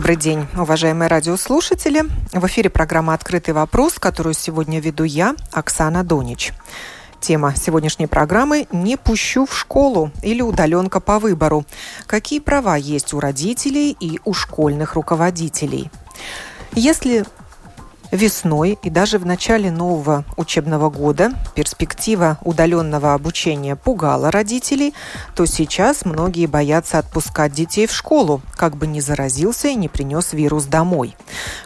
Добрый день, уважаемые радиослушатели. В эфире программа «Открытый вопрос», которую сегодня веду я, Оксана Донич. Тема сегодняшней программы «Не пущу в школу» или «Удаленка по выбору». Какие права есть у родителей и у школьных руководителей? Если Весной и даже в начале нового учебного года перспектива удаленного обучения пугала родителей, то сейчас многие боятся отпускать детей в школу, как бы не заразился и не принес вирус домой.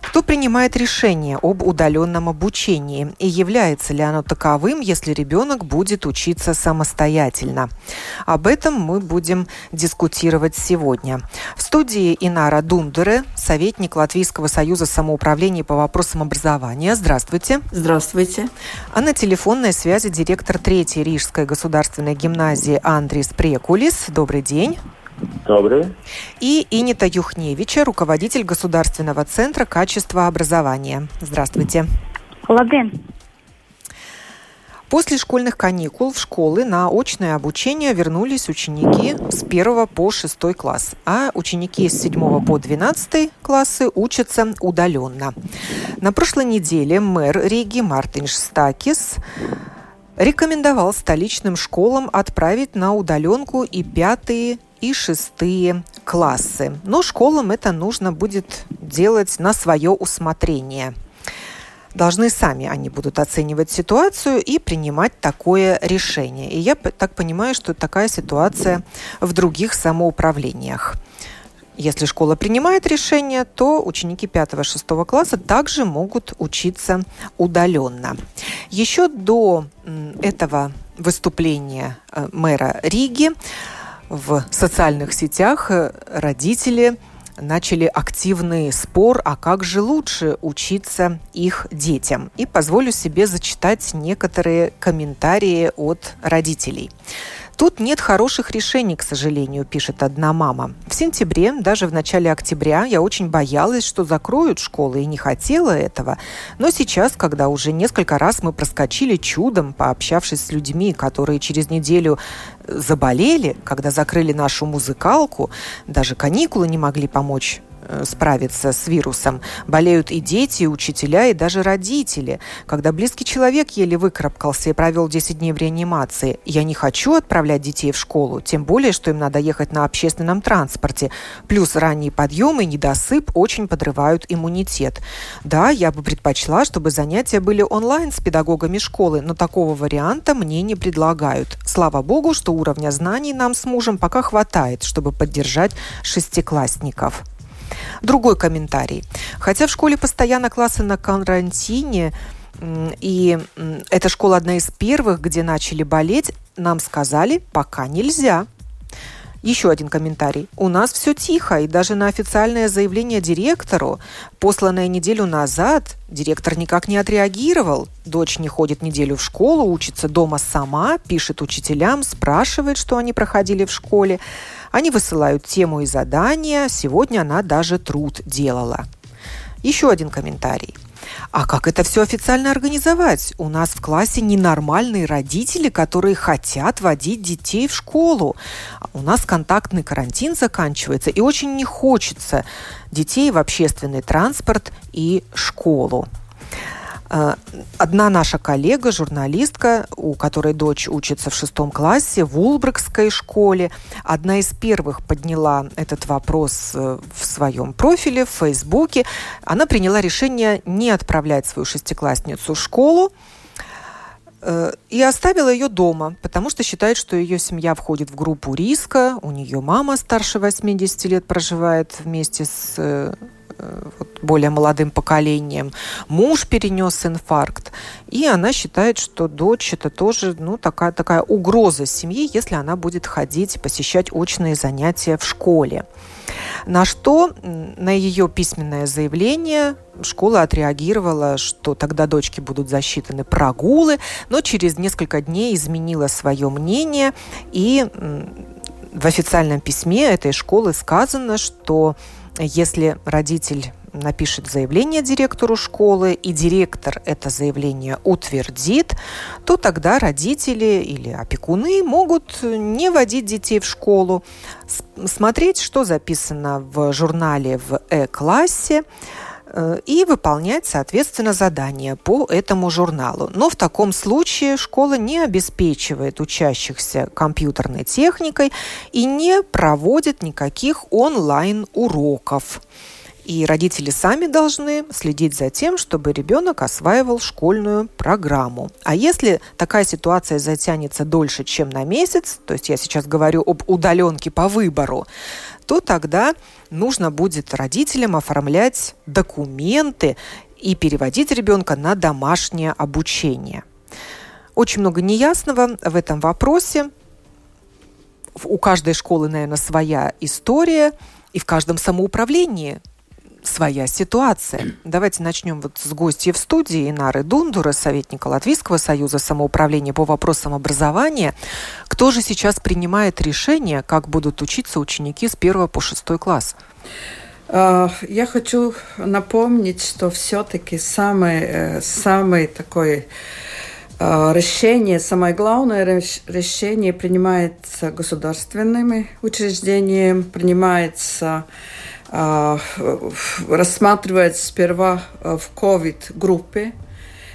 Кто принимает решение об удаленном обучении и является ли оно таковым, если ребенок будет учиться самостоятельно? Об этом мы будем дискутировать сегодня. В студии Инара Дундере, советник Латвийского союза самоуправления по вопросам образования образования. Здравствуйте. Здравствуйте. А на телефонной связи директор Третьей Рижской государственной гимназии Андрис Прекулис. Добрый день. Добрый. И Инита Юхневича, руководитель Государственного центра качества образования. Здравствуйте. Лабен. После школьных каникул в школы на очное обучение вернулись ученики с 1 по 6 класс, а ученики с 7 по 12 классы учатся удаленно. На прошлой неделе мэр Риги Мартин Штакис рекомендовал столичным школам отправить на удаленку и пятые и шестые классы. Но школам это нужно будет делать на свое усмотрение – должны сами они будут оценивать ситуацию и принимать такое решение. И я так понимаю, что такая ситуация в других самоуправлениях. Если школа принимает решение, то ученики 5-6 класса также могут учиться удаленно. Еще до этого выступления э, мэра Риги в социальных сетях э, родители начали активный спор, а как же лучше учиться их детям. И позволю себе зачитать некоторые комментарии от родителей. Тут нет хороших решений, к сожалению, пишет одна мама. В сентябре, даже в начале октября, я очень боялась, что закроют школы и не хотела этого. Но сейчас, когда уже несколько раз мы проскочили чудом, пообщавшись с людьми, которые через неделю заболели, когда закрыли нашу музыкалку, даже каникулы не могли помочь Э, справиться с вирусом. Болеют и дети, и учителя, и даже родители. Когда близкий человек еле выкарабкался и провел 10 дней в реанимации, я не хочу отправлять детей в школу, тем более, что им надо ехать на общественном транспорте. Плюс ранние подъемы и недосып очень подрывают иммунитет. Да, я бы предпочла, чтобы занятия были онлайн с педагогами школы, но такого варианта мне не предлагают. Слава богу, что уровня знаний нам с мужем пока хватает, чтобы поддержать шестиклассников. Другой комментарий. Хотя в школе постоянно классы на карантине, и эта школа одна из первых, где начали болеть, нам сказали, пока нельзя. Еще один комментарий. У нас все тихо, и даже на официальное заявление директору, посланное неделю назад, директор никак не отреагировал. Дочь не ходит неделю в школу, учится дома сама, пишет учителям, спрашивает, что они проходили в школе. Они высылают тему и задания. Сегодня она даже труд делала. Еще один комментарий. А как это все официально организовать? У нас в классе ненормальные родители, которые хотят водить детей в школу. У нас контактный карантин заканчивается, и очень не хочется детей в общественный транспорт и школу. Э, одна наша коллега, журналистка, у которой дочь учится в шестом классе в Улбракской школе, одна из первых подняла этот вопрос э, в своем профиле в Фейсбуке. Она приняла решение не отправлять свою шестиклассницу в школу, э, и оставила ее дома, потому что считает, что ее семья входит в группу риска. У нее мама старше 80 лет проживает вместе с Э, вот, более молодым поколением. Муж перенес инфаркт. И она считает, что дочь это тоже ну, такая, такая угроза семьи, если она будет ходить, посещать очные занятия в школе. На что на ее письменное заявление школа отреагировала, что тогда дочки будут засчитаны прогулы, но через несколько дней изменила свое мнение и в официальном письме этой школы сказано, что если родитель напишет заявление директору школы, и директор это заявление утвердит, то тогда родители или опекуны могут не водить детей в школу, смотреть, что записано в журнале в Э-классе, и выполнять, соответственно, задания по этому журналу. Но в таком случае школа не обеспечивает учащихся компьютерной техникой и не проводит никаких онлайн-уроков. И родители сами должны следить за тем, чтобы ребенок осваивал школьную программу. А если такая ситуация затянется дольше, чем на месяц, то есть я сейчас говорю об удаленке по выбору, то тогда нужно будет родителям оформлять документы и переводить ребенка на домашнее обучение. Очень много неясного в этом вопросе. У каждой школы, наверное, своя история, и в каждом самоуправлении своя ситуация. Давайте начнем вот с гостья в студии Инары Дундура, советника Латвийского союза самоуправления по вопросам образования. Кто же сейчас принимает решение, как будут учиться ученики с первого по шестой класс? А, я хочу напомнить, что все-таки самое, самое такое а, решение, самое главное решение принимается государственными учреждениями, принимается рассматривается сперва а, в COVID-группе,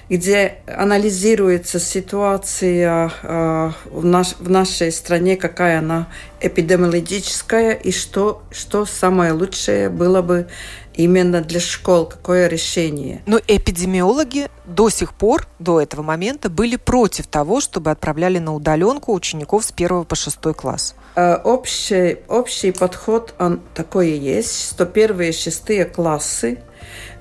где анализируется ситуация э, в, наш, в нашей стране, какая она эпидемиологическая, и что, что самое лучшее было бы именно для школ, какое решение. Но эпидемиологи до сих пор, до этого момента, были против того, чтобы отправляли на удаленку учеников с первого по шестой класс. Э, общий, общий подход он такой и есть, что первые шестые классы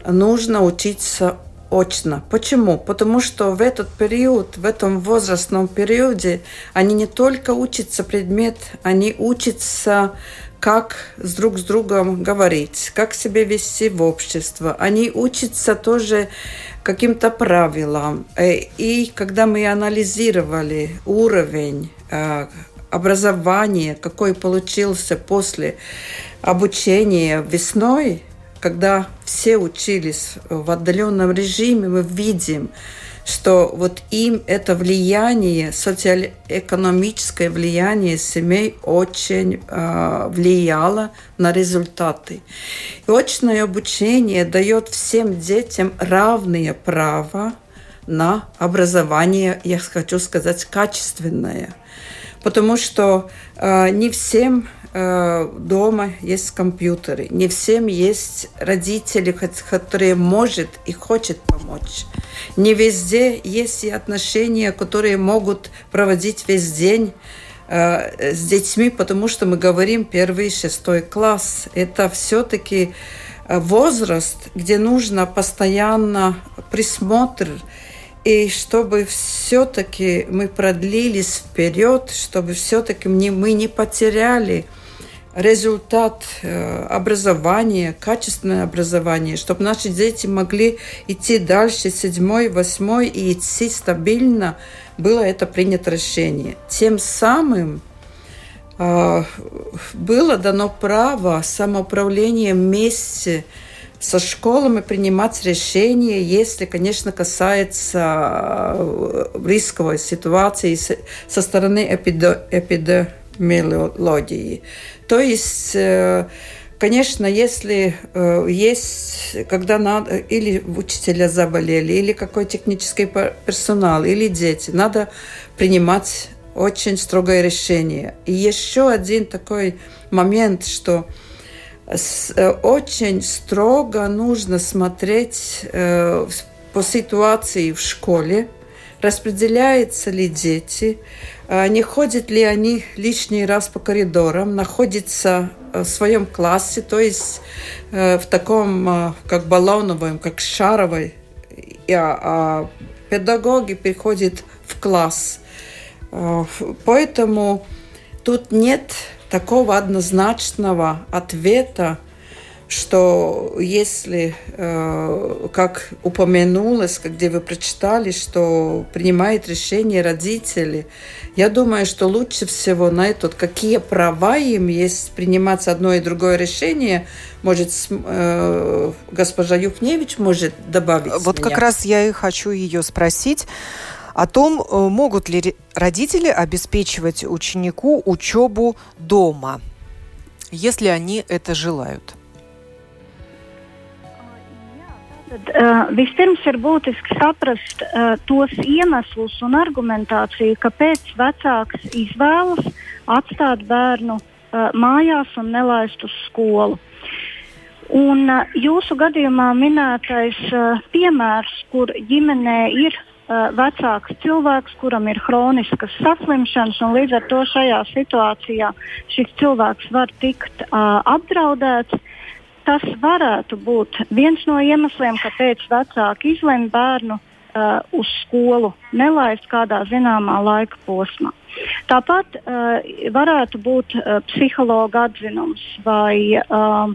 нужно учиться очно. Почему? Потому что в этот период, в этом возрастном периоде, они не только учатся предмет, они учатся как с друг с другом говорить, как себя вести в обществе. Они учатся тоже каким-то правилам. Э, и когда мы анализировали уровень образования, какой получился после обучения весной, когда все учились в отдаленном режиме, мы видим, что вот им это влияние, социально-экономическое влияние семей очень э, влияло на результаты. И очное обучение дает всем детям равные права на образование, я хочу сказать, качественное. Потому что э, не всем Э, дома есть компьютеры. Не всем есть родители, которые может и хочет помочь. Не везде есть и отношения, которые могут проводить весь день э, с детьми, потому что мы говорим первый, шестой класс. Это все-таки э, возраст, где нужно постоянно присмотр, и чтобы все-таки мы продлились вперед, чтобы все-таки мы не потеряли результат э, образования, качественное образование, чтобы наши дети могли идти дальше, седьмой, восьмой, и идти стабильно, было это принято решение. Тем самым э, было дано право самоуправления вместе со школами принимать решения, если, конечно, касается э, рисковой ситуации со стороны эпидемиологии. То есть э, Конечно, если э, есть, когда надо, или учителя заболели, или какой технический персонал, или дети, надо принимать очень строгое решение. И еще один такой момент, что очень строго нужно смотреть э, по ситуации в школе, распределяются ли дети, э, не ходят ли они лишний раз по коридорам, находятся в своем классе, то есть э, в таком э, как баллоновом, как шаровой, а, а педагоги приходят в класс. Э, поэтому тут нет такого однозначного ответа, что если, э, как упомянулось, где вы прочитали, что принимает решение родители, я думаю, что лучше всего на это, какие права им есть принимать одно и другое решение, может, э, госпожа Юхневич может добавить. Вот меня. как раз я и хочу ее спросить о том, э, могут ли родители обеспечивать ученику учебу дома, если они это желают. Uh, vispirms ir būtiski saprast uh, tos iemeslus un argumentāciju, kāpēc vecāks izvēlas atstāt bērnu uh, mājās un nelaist uz skolu. Un, uh, jūsu gadījumā minētais uh, piemērs, kur ģimenē ir uh, vecāks cilvēks, kuram ir hroniskas saslimšanas, un līdz ar to šajā situācijā šis cilvēks var tikt uh, apdraudēts tas varētu būt viens no iemesliem, kāpēc vecāki izlemj bērnu uh, uz skolu nelaist kādā zināmā laika posmā. Tāpat uh, varētu būt uh, psihologa atzinums vai, uh,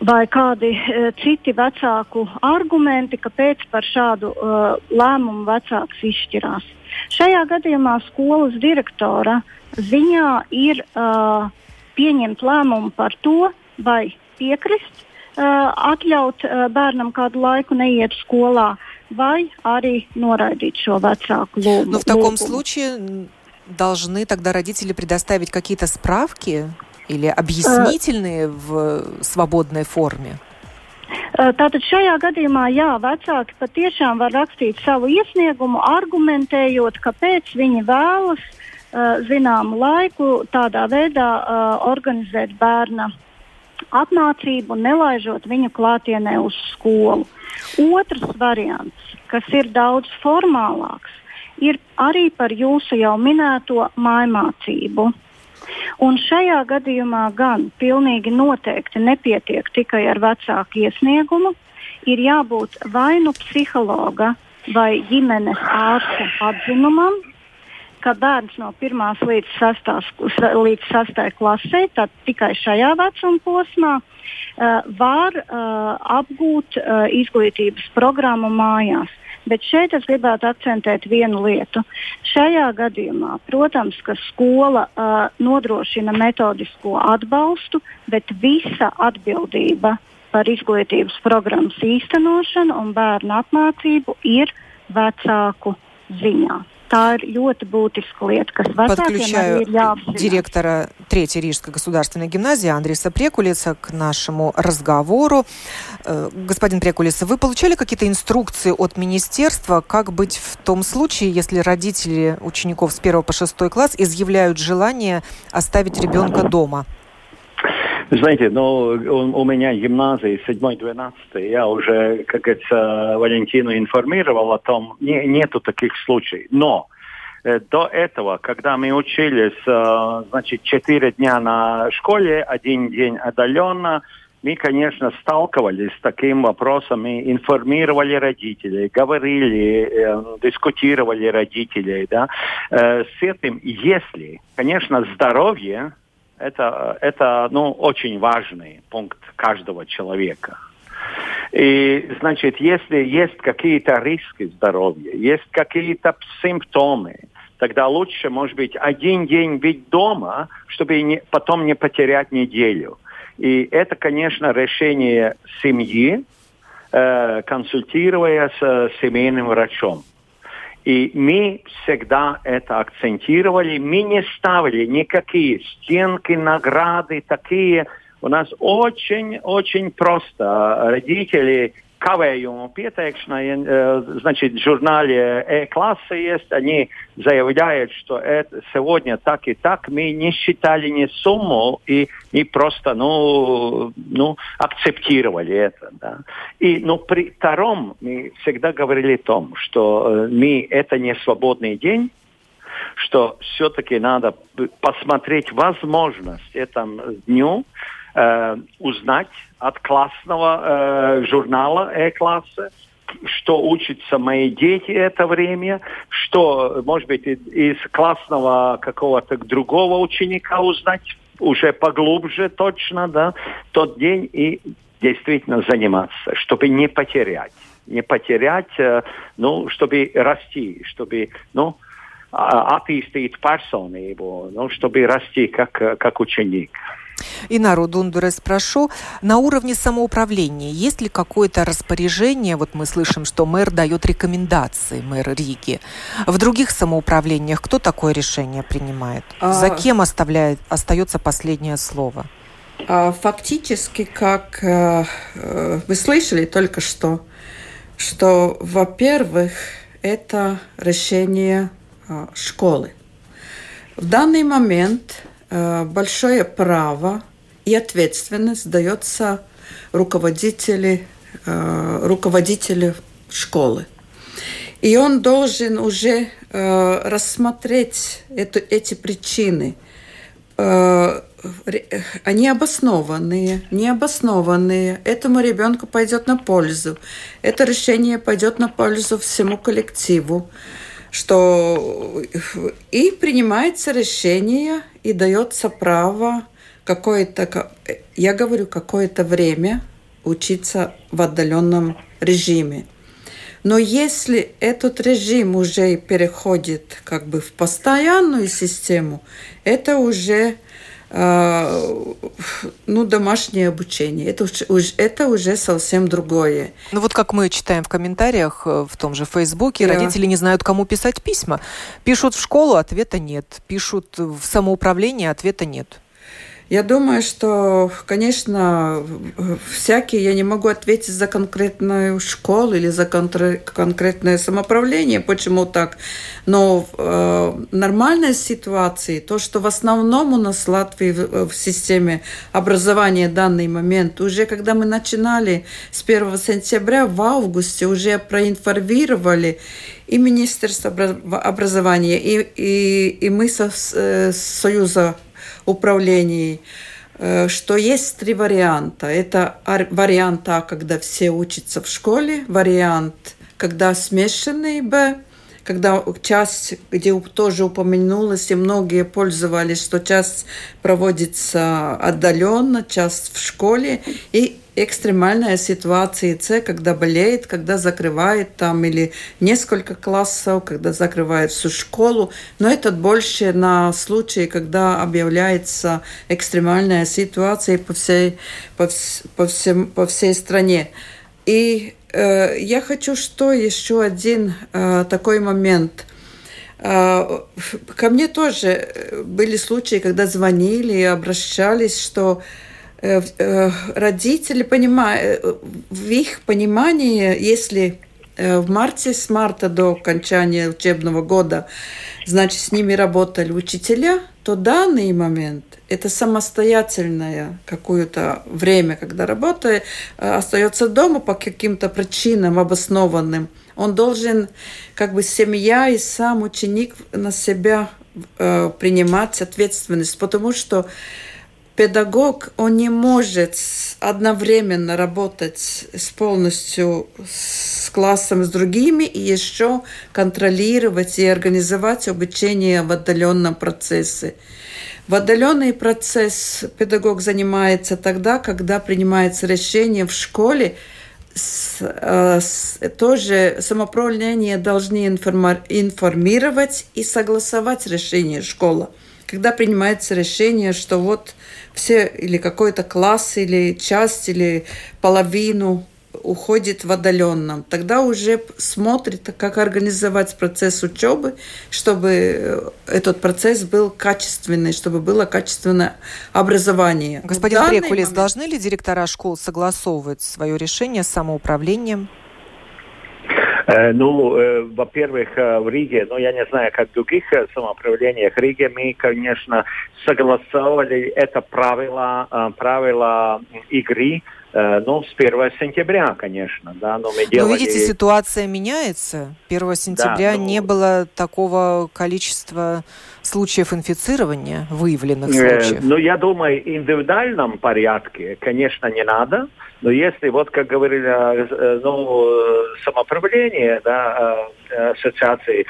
vai kādi uh, citi vecāku argumenti, kāpēc par šādu uh, lēmumu vecāks izšķirās. Šajā gadījumā skolas direktora ziņā ir uh, pieņemt lēmumu par to, vai piekrist, uh, atļaut uh, bērnam kādu laiku neiet skolā, vai arī noraidīt šo vecāku lūgumu. Но в таком случае должны тогда родители предоставить какие-то справки или объяснительные в свободной форме? Tātad šajā gadījumā, jā, vecāki patiešām var rakstīt savu iesniegumu, argumentējot, kāpēc viņi vēlas uh, zināmu laiku tādā veidā uh, organizēt bērna apmācību, nelaižot viņu klātienē uz skolu. Otrs variants, kas ir daudz formālāks, ir arī par jūsu jau minēto mājmācību. Un šajā gadījumā gan pilnīgi noteikti nepietiek tikai ar vecāku iesniegumu, ir jābūt vai nu psihologa vai ģimenes ārsta atzinumam, ka bērns no 1 līdz 6, līdz 6 klasē, tad tikai šajā vecuma posmā, uh, var uh, apgūt uh, izglītības programmu mājās. Bet šeit es gribētu akcentēt vienu lietu. Šajā gadījumā, protams, ka skola uh, nodrošina metodisko atbalstu, bet visa atbildība par izglītības programmas īstenošanu un bērnu apmācību ir vecāku ziņā. Tā ir ļoti būtiska lieta, kas Подключаю директора Третьей Рижской государственной гимназии Андреса Прекулица к нашему разговору. Э, господин Прекулиц, вы получали какие-то инструкции от министерства, как быть в том случае, если родители учеников с 1 по 6 класс изъявляют желание оставить ребенка дома? Знаете, ну, у, у меня гимназия 7-12, я уже, как говорится, Валентину информировал о том, не, нету таких случаев. Но э, до этого, когда мы учились, э, значит, 4 дня на школе, один день отдаленно, мы, конечно, сталкивались с таким вопросом и информировали родителей, говорили, э, дискутировали родителей, да, э, с этим, если, конечно, здоровье это, это ну, очень важный пункт каждого человека. И, значит, если есть какие-то риски здоровья, есть какие-то симптомы, тогда лучше, может быть, один день быть дома, чтобы не, потом не потерять неделю. И это, конечно, решение семьи, э, консультируясь с семейным врачом. И мы всегда это акцентировали. Мы не ставили никакие стенки, награды, такие. У нас очень-очень просто. Родители kavējumu pieteikšanai, значит, в журнале «Э-классы» есть, они заявляют, что это сегодня так и так, мы не считали ни сумму, и мы просто, ну, ну акцептировали это. Да. И, ну, при втором мы всегда говорили о том, что мы, это не свободный день, что все-таки надо посмотреть возможность этому дню, э, узнать от классного э, журнала «Э-класса», что учатся мои дети это время, что, может быть, из классного какого-то другого ученика узнать уже поглубже точно, да, тот день и действительно заниматься, чтобы не потерять. Не потерять, э, ну, чтобы расти, чтобы, ну, attīstīt personību, ну, чтобы расти как, как ученик. Инару Дундуре спрошу, на уровне самоуправления есть ли какое-то распоряжение, вот мы слышим, что мэр дает рекомендации, мэр Риги. В других самоуправлениях кто такое решение принимает? А... За кем оставляет, остается последнее слово? А, фактически, как э, э, вы слышали только что, что, во-первых, это решение школы. В данный момент Э, большое право и ответственность дается руководителю, э, руководителю школы. И он должен уже рассмотреть эту, эти причины. Они обоснованные, необоснованные. Этому ребенку пойдет на пользу. Это решение пойдет на пользу всему коллективу что и принимается решение и дается право какое-то, я говорю, какое-то время учиться в отдаленном режиме. Но если этот режим уже переходит как бы в постоянную систему, это уже э, ну, домашнее обучение. Это уже, это уже совсем другое. Ну вот как мы читаем в комментариях э, в том же Фейсбуке, да. родители не знают, кому писать письма. Пишут в школу, ответа нет. Пишут в самоуправление, ответа нет. Я думаю, что, конечно, всякие, я не могу ответить за конкретную школу или за конкретное самоуправление, почему так. Но э, нормальной ситуации, то, что в основном у нас в Латвии в, в системе образования в данный момент, уже когда мы начинали с 1 сентября, в августе уже проинформировали и Министерство образования, и, и, и мы со, с э, Союза управлений, э, что есть три варианта. Это вариант А, когда все учатся в школе, вариант, когда смешанный Б, когда часть, где тоже упомянулось, и многие пользовались, что часть проводится отдаленно, часть в школе, и экстремальная ситуация С, когда болеет, когда закрывает там или несколько классов, когда закрывает всю школу. Но это больше на случай, когда объявляется экстремальная ситуация по всей, по, по, всем, по всей стране. И я хочу, что еще один э, такой момент – э, – Ко мне тоже были случаи, когда звонили и обращались, что Э, э, родители понимают, э, в их понимании, если в марте, с марта до окончания учебного года, значит, с ними работали учителя, то данный момент это самостоятельное какое-то время, когда работа остается дома по каким-то причинам обоснованным. Он должен, как бы семья и сам ученик на себя э, принимать ответственность, потому что педагог, он не может одновременно работать с полностью с классом с другими и еще контролировать и организовать обучение в отдаленном процессе. В отдаленный процесс педагог занимается тогда, когда принимается решение в школе, с, э, с, тоже самоуправление должны информировать и согласовать решение школы когда принимается решение, что вот все или какой-то класс, или часть, или половину уходит в отдаленном. Тогда уже смотрит, как организовать процесс учебы, чтобы э, этот процесс был качественный, чтобы было качественное образование. Господин Прекулис, момент... должны ли директора школ согласовывать свое решение с самоуправлением? Э, ну, э, во-первых, в Риге, ну, я не знаю, как в других самоуправлениях, в Риге мы, конечно, согласовали это правило, правила игры, Э, ну, с 1 сентября, конечно, да, но мы делали... Но видите, ситуация меняется. 1 сентября да, ну... не было такого количества случаев инфицирования, выявленных э, случаев. Ну, я думаю, в индивидуальном порядке, конечно, не надо, но если, вот как говорили, э, ну, самоуправление, да, ассоциации,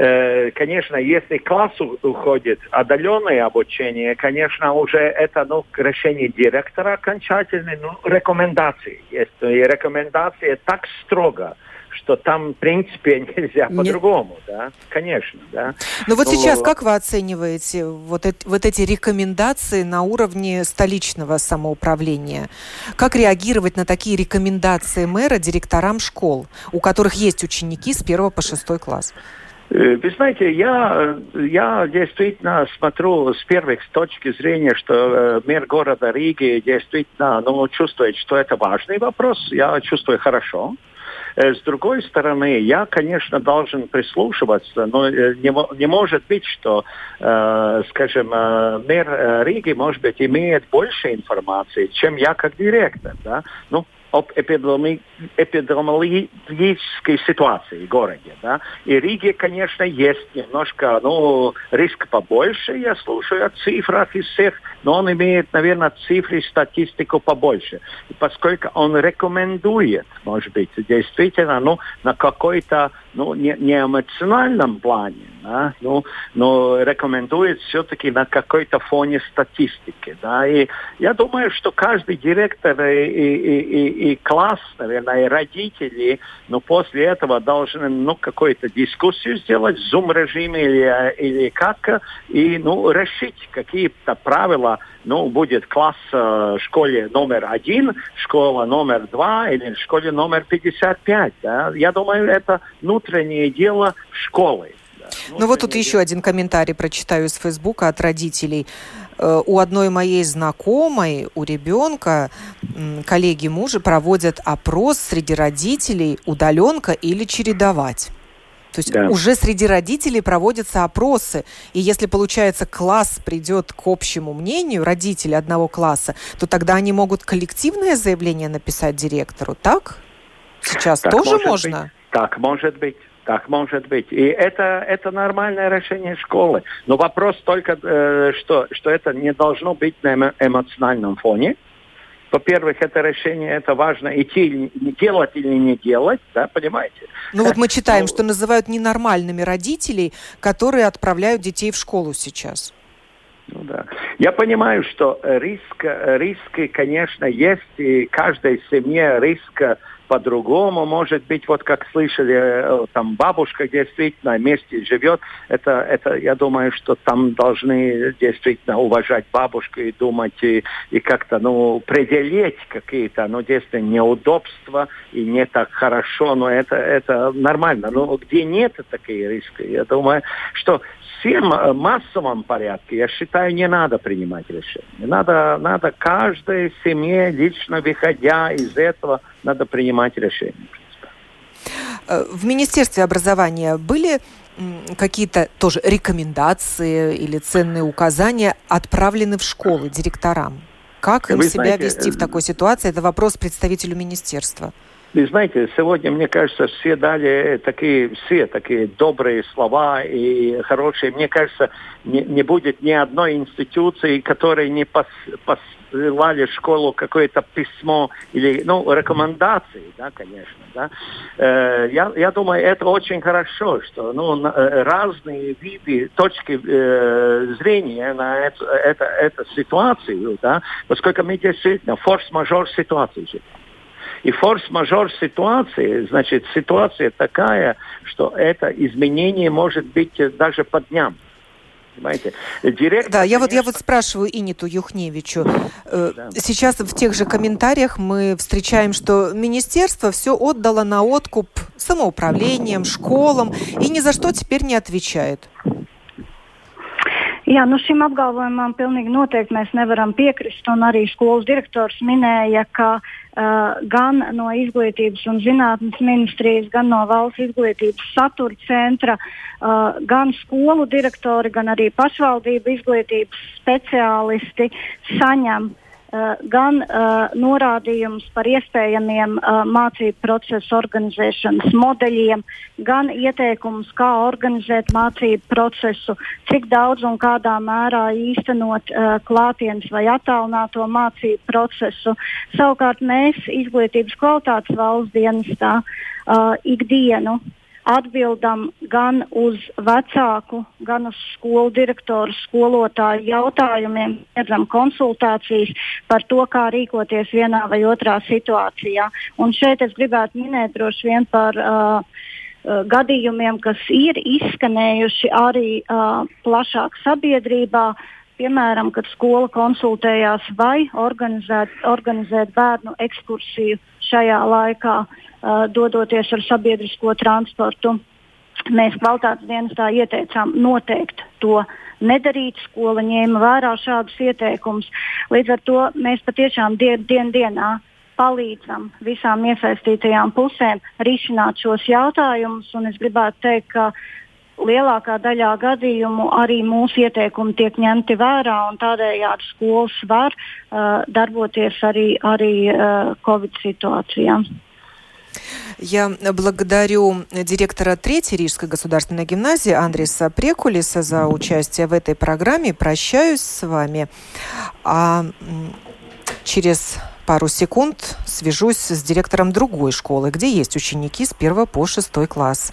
Э, конечно, если класс уходит, отдаленное обучение, конечно, уже это ну, решение директора окончательное, ну, рекомендации есть. И рекомендации так строго, что там, в принципе, нельзя по-другому, да, конечно, да. Но вот Но... сейчас как вы оцениваете вот, эти, вот эти рекомендации на уровне столичного самоуправления? Как реагировать на такие рекомендации мэра директорам школ, у которых есть ученики с первого по шестой класс? Э, вы знаете, я, я действительно смотрю с первых с точки зрения, что э, мэр города Риги действительно ну, чувствует, что это важный вопрос. Я чувствую хорошо. Э, с другой стороны, я, конечно, должен прислушиваться, но не, не может быть, что, э, скажем, мэр Риги, может быть, имеет больше информации, чем я как директор. Да? Ну, об эпидеми... эпидемиологической ситуации в городе. Да? И Риге, конечно, есть немножко ну, риск побольше, я слушаю о цифрах из всех, но он имеет, наверное, цифры, статистику побольше. И поскольку он рекомендует, может быть, действительно, ну, на какой-то ну, не, не эмоциональном плане, да, ну, но рекомендует все-таки на какой-то фоне статистики. Да, и я думаю, что каждый директор и, и, и, и класс, наверное, и родители, ну, после этого должны, ну, какую-то дискуссию сделать в Zoom-режиме или, или как, и, ну, решить какие-то правила, ну, будет класс э, школе номер один, школа номер два или школе номер 55. Да? Я думаю, это внутреннее дело школы. Ну вот тут еще один комментарий прочитаю из Фейсбука от родителей. Э, у одной моей знакомой, у ребенка, коллеги мужа проводят опрос среди родителей удаленка или чередовать. То есть да. уже среди родителей проводятся опросы. И если, получается, класс придет к общему мнению, родители одного класса, то тогда они могут коллективное заявление написать директору, так? Сейчас так тоже можно? Быть. Так может быть. Так может быть. И это, это нормальное решение школы. Но вопрос только, э, что, что это не должно быть на эмоциональном фоне. Во-первых, это решение, это важно, идти, делать или не делать, да, понимаете? Ну вот мы читаем, ну, что называют ненормальными родителей, которые отправляют детей в школу сейчас. Ну да. Я понимаю, что риск, риски, конечно, есть, и каждой семье риск по-другому, может быть, вот как слышали, э, там бабушка действительно вместе живет, это, это, я думаю, что там должны действительно уважать бабушку и думать, и, и как-то, ну, преодолеть какие-то, ну, действительно, неудобства, и не так хорошо, но это, это нормально. Но где нет таких рисков, я думаю, что всем э, массовом порядке, я считаю, не надо принимать решения. Надо, надо каждой семье, лично выходя из этого, надо принимать решения. Э, в Министерстве образования были какие-то тоже рекомендации или ценные указания отправлены в школы директорам? Как им Вы себя знаете, вести в э, такой ситуации? Это вопрос представителю министерства. И знаете, сегодня, мне кажется, все дали такие, все такие добрые слова и хорошие. Мне кажется, не, не будет ни одной институции, которая не пос, посылали в школу какое-то письмо или, ну, рекомендации, да, конечно, да. Э, я, я думаю, это очень хорошо, что, ну, э, разные виды, точки э, зрения на эту, это, эту ситуацию, да, поскольку мы действительно форс-мажор ситуации живем. И форс-мажор ситуации, значит, ситуация такая, что это изменение может быть даже по дням. Понимаете? Директор, да, я конечно... вот, я вот спрашиваю Иниту Юхневичу. Э, да. Сейчас в тех же комментариях мы встречаем, что министерство все отдало на откуп самоуправлением, школам и ни за что теперь не отвечает. Jā, nu šim apgalvojumam pilnīgi noteikti mēs nevaram piekrist. Arī skolas direktors minēja, ka uh, gan no izglītības un zinātnes ministrijas, gan no valsts izglītības satura centra, uh, gan skolu direktori, gan arī pašvaldību izglītības speciālisti saņem Uh, gan uh, norādījums par iespējamiem uh, mācību procesu organizēšanas modeļiem, gan ieteikums, kā organizēt mācību procesu, cik daudz un kādā mērā īstenot uh, klātienes vai attālināto mācību procesu. Savukārt mēs izglītības kvalitātes valsts dienestā uh, ikdienu atbildam gan uz vecāku, gan uz skolu direktoru, skolotāju jautājumiem, sniedzam konsultācijas par to, kā rīkoties vienā vai otrā situācijā. Un šeit es gribētu minēt droši vien par uh, gadījumiem, kas ir izskanējuši arī uh, plašāk sabiedrībā. Piemēram, kad skola konsultējās vai organizēt, organizēt bērnu ekskursiju šajā laikā. Uh, dodoties ar sabiedrisko transportu. Mēs kvalitātes dienestā ieteicām noteikti to nedarīt. Skola ņēma vērā šādus ieteikumus. Līdz ar to mēs patiešām dien, dien dienā palīdzam visām iesaistītajām pusēm risināt šos jautājumus. Es gribētu teikt, ka lielākā daļā gadījumu arī mūsu ieteikumi tiek ņemti vērā un tādējādi skolas var uh, darboties arī, arī uh, Covid situācijā. Я благодарю директора Третьей Рижской государственной гимназии Андреса Прекулиса за участие в этой программе. Прощаюсь с вами. А через пару секунд свяжусь с директором другой школы, где есть ученики с 1 по 6 класс.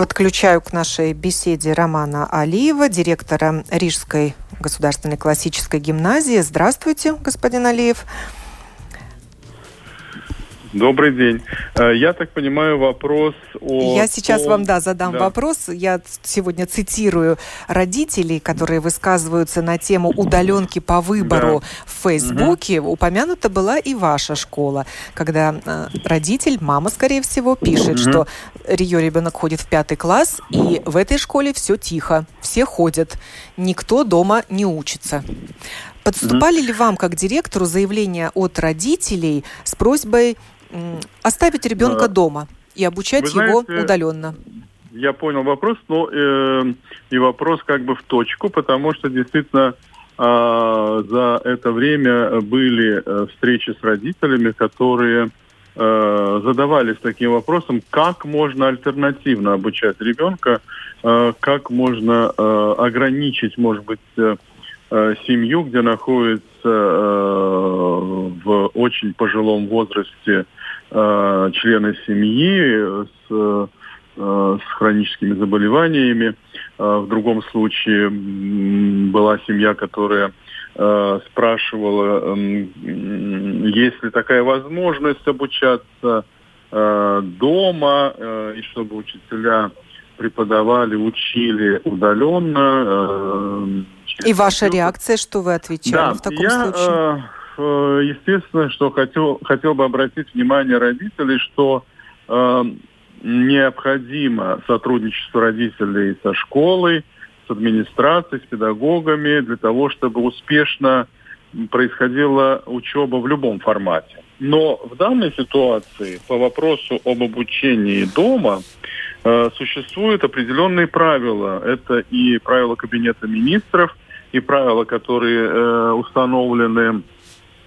Подключаю к нашей беседе Романа Алиева, директора Рижской государственной классической гимназии. Здравствуйте, господин Алиев. Добрый день. Э, я так понимаю, вопрос о... Я сейчас том... вам, да, задам да. вопрос. Я сегодня цитирую родителей, которые высказываются на тему удаленки по выбору да. в Фейсбуке. Угу. Упомянута была и ваша школа, когда э, родитель, мама, скорее всего, пишет, угу. что ее ребенок ходит в пятый класс, и в этой школе все тихо, все ходят, никто дома не учится. Подступали mm ли вам, как директору, заявления от родителей с просьбой оставить ребенка дома и обучать знаете, его удаленно? Я понял вопрос, но э, и вопрос как бы в точку, потому что действительно э, за это время были э, встречи с родителями, которые э, задавались таким вопросом, как можно альтернативно обучать ребенка, э, как можно э, ограничить, может быть, э семью, где находится э, в очень пожилом возрасте э, члены семьи с, э, с хроническими заболеваниями. Э, в другом случае была семья, которая э, спрашивала, э, есть ли такая возможность обучаться э, дома, э, и чтобы учителя преподавали, учили удаленно. Э, и ваша реакция, что вы отвечали да, в таком я, случае? Э, естественно, что хотел, хотел бы обратить внимание родителей, что э, необходимо сотрудничество родителей со школой, с администрацией, с педагогами для того, чтобы успешно происходила учеба в любом формате. Но в данной ситуации по вопросу об обучении дома э, существуют определенные правила. Это и правила Кабинета министров, и правила, которые э, установлены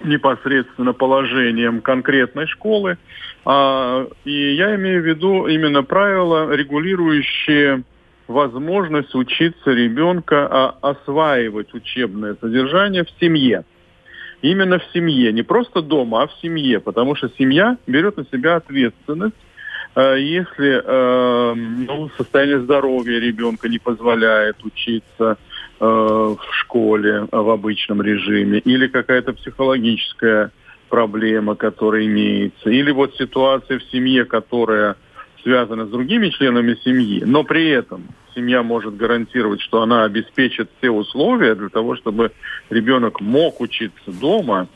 непосредственно положением конкретной школы. А, и я имею в виду именно правила, регулирующие возможность учиться ребенка а, осваивать учебное содержание в семье. Именно в семье, не просто дома, а в семье, потому что семья берет на себя ответственность а, если э, ну, состояние здоровья ребенка не позволяет учиться э, в школе в обычном режиме, или какая-то психологическая проблема, которая имеется, или вот ситуация в семье, которая связана с другими членами семьи, но при этом семья может гарантировать, что она обеспечит все условия для того, чтобы ребенок мог учиться дома,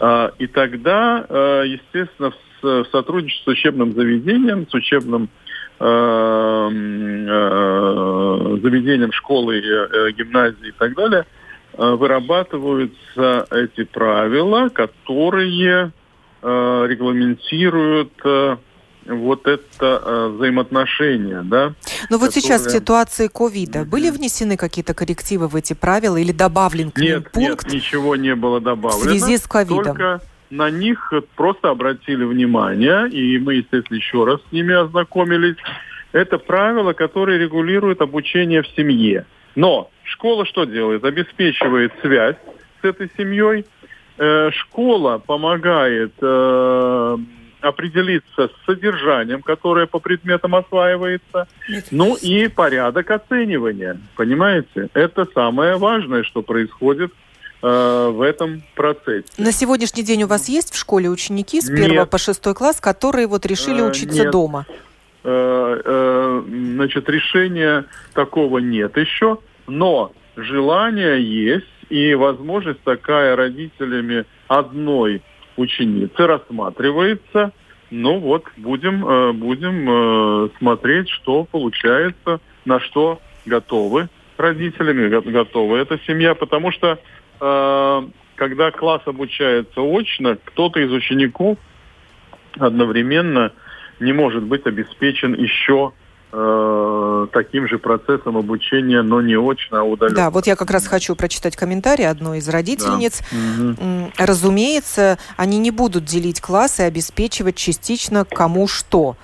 э, и тогда, э, естественно, в сотрудничестве с учебным заведением, с учебным э, э, заведением школы, э, гимназии и так далее, э, вырабатываются эти правила, которые э, регламентируют э, вот это э, взаимоотношения, да. Но вот сейчас в ситуации ковида были внесены какие-то коррективы в эти правила или добавлен к ним пункт? Нет, ничего не было добавлено. В связи с ковидом? Только на них просто обратили внимание, и мы, естественно, еще раз с ними ознакомились. Это правила, которые регулируют обучение в семье. Но школа что делает? Обеспечивает связь с этой семьей. Э, школа помогает э, определиться с содержанием, которое по предметам осваивается, ну и порядок оценивания. Понимаете? Это самое важное, что происходит Э, в этом процессе. На сегодняшний день у вас есть в школе ученики с первого по шестой класс, которые вот решили э, учиться нет. дома? Э, значит, решения такого нет еще, но желание есть и возможность такая родителями одной ученицы рассматривается. Ну вот, будем, будем смотреть, что получается, на что готовы родителями, готовы эта семья, потому что Э, когда класс обучается очно, кто-то из учеников одновременно не может быть обеспечен еще э, таким же процессом обучения, но не очно, а удаленно. Да, вот я как раз хочу прочитать комментарий одной из родительниц. Да. Разумеется, они не будут делить классы и обеспечивать частично кому что.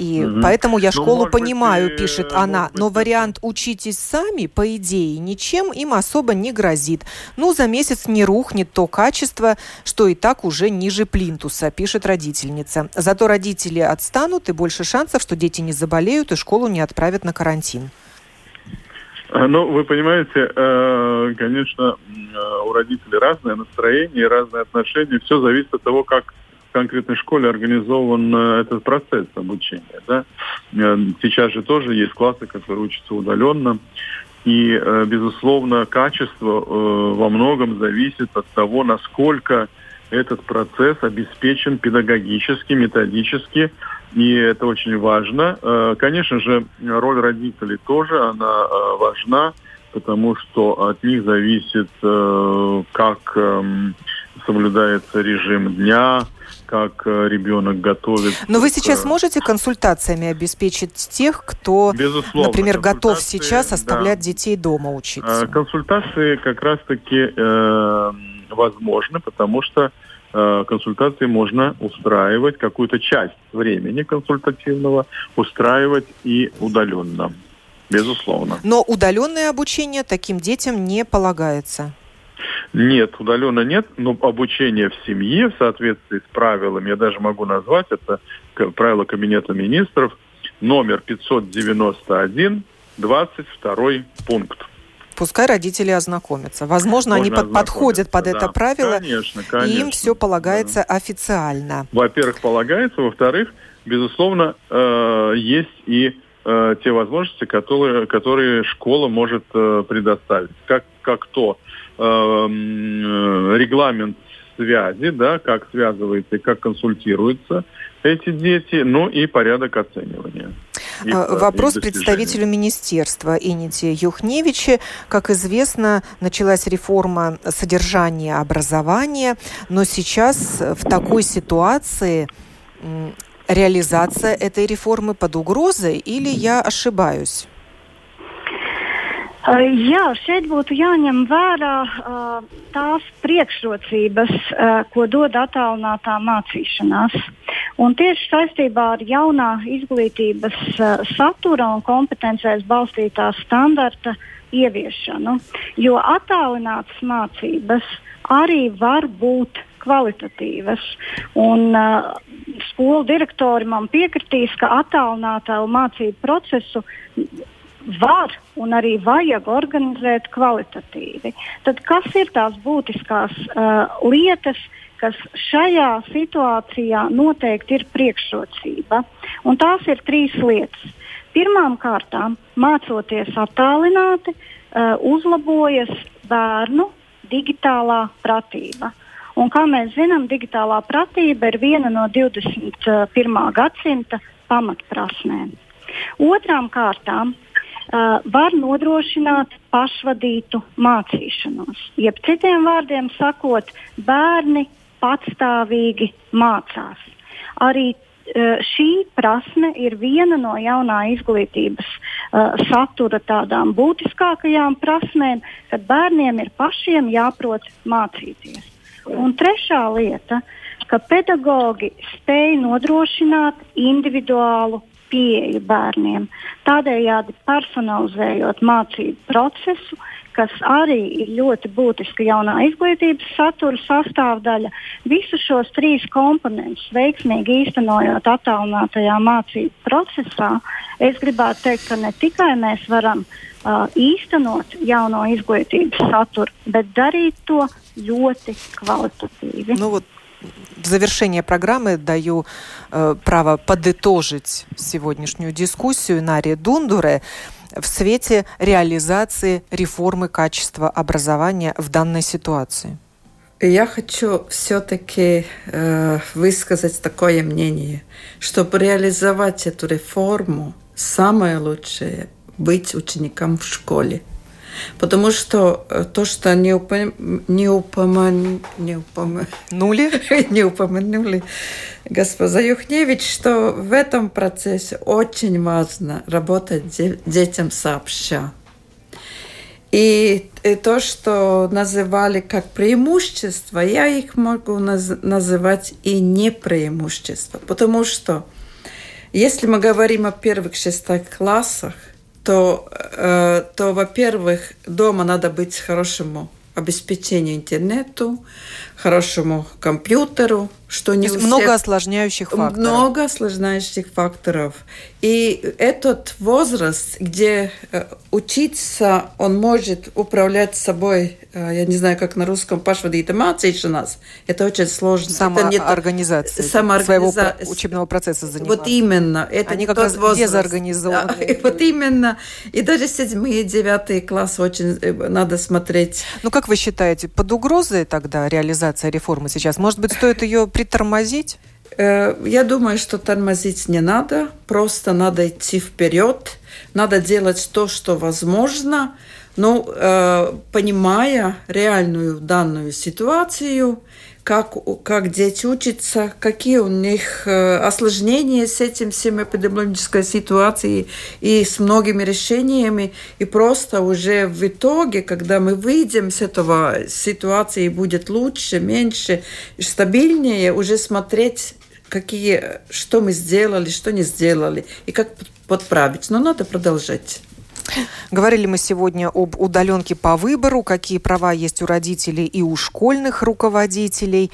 И угу. поэтому я ну, школу ну, понимаю, быть, пишет она. Но быть, вариант учитесь сами, по идее, ничем им особо не грозит. Ну, за месяц не рухнет то качество, что и так уже ниже плинтуса, пишет родительница. Зато родители отстанут и больше шансов, что дети не заболеют и школу не отправят на карантин. А, ну, вы понимаете, э, конечно, э, у родителей разное настроение, разные отношения. Все зависит от того, как конкретной школе организован э, этот процесс обучения. Да? Э, сейчас же тоже есть классы, которые учатся удаленно. И, э, безусловно, качество во многом зависит от того, насколько этот процесс обеспечен педагогически, методически, и это очень важно. Конечно же, роль родителей тоже, она важна, потому что от них зависит, как эм, соблюдается режим дня, как э, ребенок готовится. Но вы сейчас можете консультациями обеспечить тех, кто, Безусловно, например, готов сейчас оставлять да. детей дома учиться? Э, консультации как раз-таки э, возможны, потому что э, консультации можно устраивать какую-то часть времени консультативного, устраивать и удаленно. Безусловно. Но удаленное обучение таким детям не полагается. Нет, удаленно нет, но обучение в семье в соответствии с правилами, я даже могу назвать, это правило Кабинета министров, номер 591, 22 пункт. Пускай родители ознакомятся. Возможно, Можно они под, подходят под да. это правило, конечно, конечно, и им все полагается да. официально. Во-первых, полагается. Во-вторых, безусловно, э, есть и э, те возможности, которые, которые школа может э, предоставить. Как, как то регламент связи, да, как связывается и как консультируются эти дети, ну и порядок оценивания. Их, а, Вопрос представителю министерства Инити Юхневича. Как известно, началась реформа содержания образования, но сейчас в такой ситуации реализация этой реформы под угрозой или я ошибаюсь? Jā, šeit būtu jāņem vērā uh, tās priekšrocības, uh, ko dod attālinātā mācīšanās. Un tieši saistībā ar jaunā izglītības uh, satura un kompetencēs balstītā standarta ieviešanu, jo attālinātas mācības arī var būt kvalitatīvas. Un, uh, skolu direktori man piekritīs, ka attālinātā mācību procesu var un arī vajag organizēt kvalitatīvi. Tad kas ir tās būtiskās uh, lietas, kas šajā situācijā noteikti ir priekšrocība? Un tās ir trīs lietas. Pirmkārt, mācoties attālināti, uh, uzlabojas bērnu digitālā pratība. Un, kā mēs zinām, digitālā pratība ir viena no 21. gadsimta pamatprasmēm. Otrām kārtām uh, var nodrošināt pašvadītu mācīšanos. Jeb citiem vārdiem sakot, bērni patstāvīgi mācās. Arī uh, šī prasme ir viena no jaunā izglītības uh, satura tādām būtiskākajām prasmēm, kad bērniem ir pašiem jāprot mācīties. Un trešā lieta, ka pedagogi spēj nodrošināt individuālu pieeju bērniem. Tādējādi personalizējot mācību procesu, kas arī ir ļoti būtiska jaunā izglītības satura sastāvdaļa, visus šos trīs komponentus veiksmīgi īstenojot attālinātajā mācību procesā, es gribētu teikt, ka ne tikai mēs varam uh, īstenot jauno izglītības saturu, bet darīt to ļoti kvalitatīvi. Nu, в завершение программы даю э, право подытожить сегодняшнюю дискуссию Наре Дундуре в свете реализации реформы качества образования в данной ситуации. Я хочу все-таки э, высказать такое мнение, чтобы реализовать эту реформу, самое лучшее быть учеником в школе. Потому что э, то, что не, упом... не, упоман... не, упомянули, не упомянули госпожа Юхневич, что в этом процессе очень важно работать детям сообща. И, и то, что называли как преимущество, я их могу наз называть и не преимущество. Потому что если мы говорим о первых шестых классах, то, э, то во-первых, дома надо быть хорошему обеспечению интернету, хорошему компьютеру, что не всех... много осложняющих факторов. Много осложняющих факторов. И этот возраст, где э, учиться, он может управлять собой, э, я не знаю, как на русском, пашвадита нас, это очень сложно. Самоорганизация. Самоорганизация. Своего учебного процесса заниматься. Вот именно. Это Они как раз возраст. дезорганизованы. Да, вот именно. И даже седьмые, девятые классы очень э, надо смотреть. Ну, как вы считаете, под угрозой тогда реализация реформы сейчас? Может быть, стоит ее притормозить? Э, я думаю, что тормозить не надо, просто надо идти вперед, надо делать то, что возможно, но э, понимая реальную данную ситуацию, как, как дети учатся, какие у них э, осложнения с этим всем эпидемиологической ситуацией и с многими решениями. И просто уже в итоге, когда мы выйдем с этого ситуации, будет лучше, меньше, стабильнее, уже смотреть какие, что мы сделали, что не сделали, и как подправить. Но надо продолжать. Говорили мы сегодня об удаленке по выбору, какие права есть у родителей и у школьных руководителей.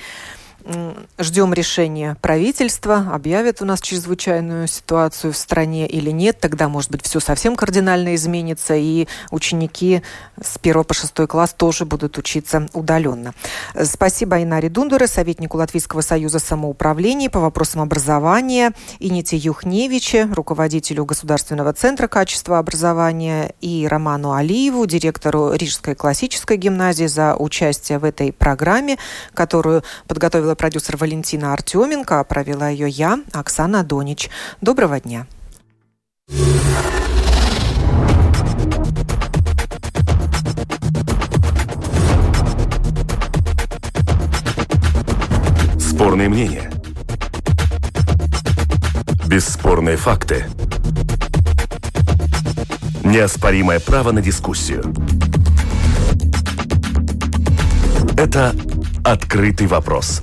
Ждем решения правительства, объявят у нас чрезвычайную ситуацию в стране или нет. Тогда, может быть, все совсем кардинально изменится, и ученики с 1 по 6 класс тоже будут учиться удаленно. Спасибо Инаре Дундуре, советнику Латвийского союза самоуправления по вопросам образования, Ините Юхневиче, руководителю Государственного центра качества образования, и Роману Алиеву, директору Рижской классической гимназии за участие в этой программе, которую подготовила продюсер Валентина Артеменко, а провела ее я, Оксана Донич. Доброго дня. Спорные мнения. Бесспорные факты. Неоспоримое право на дискуссию. Это «Открытый вопрос»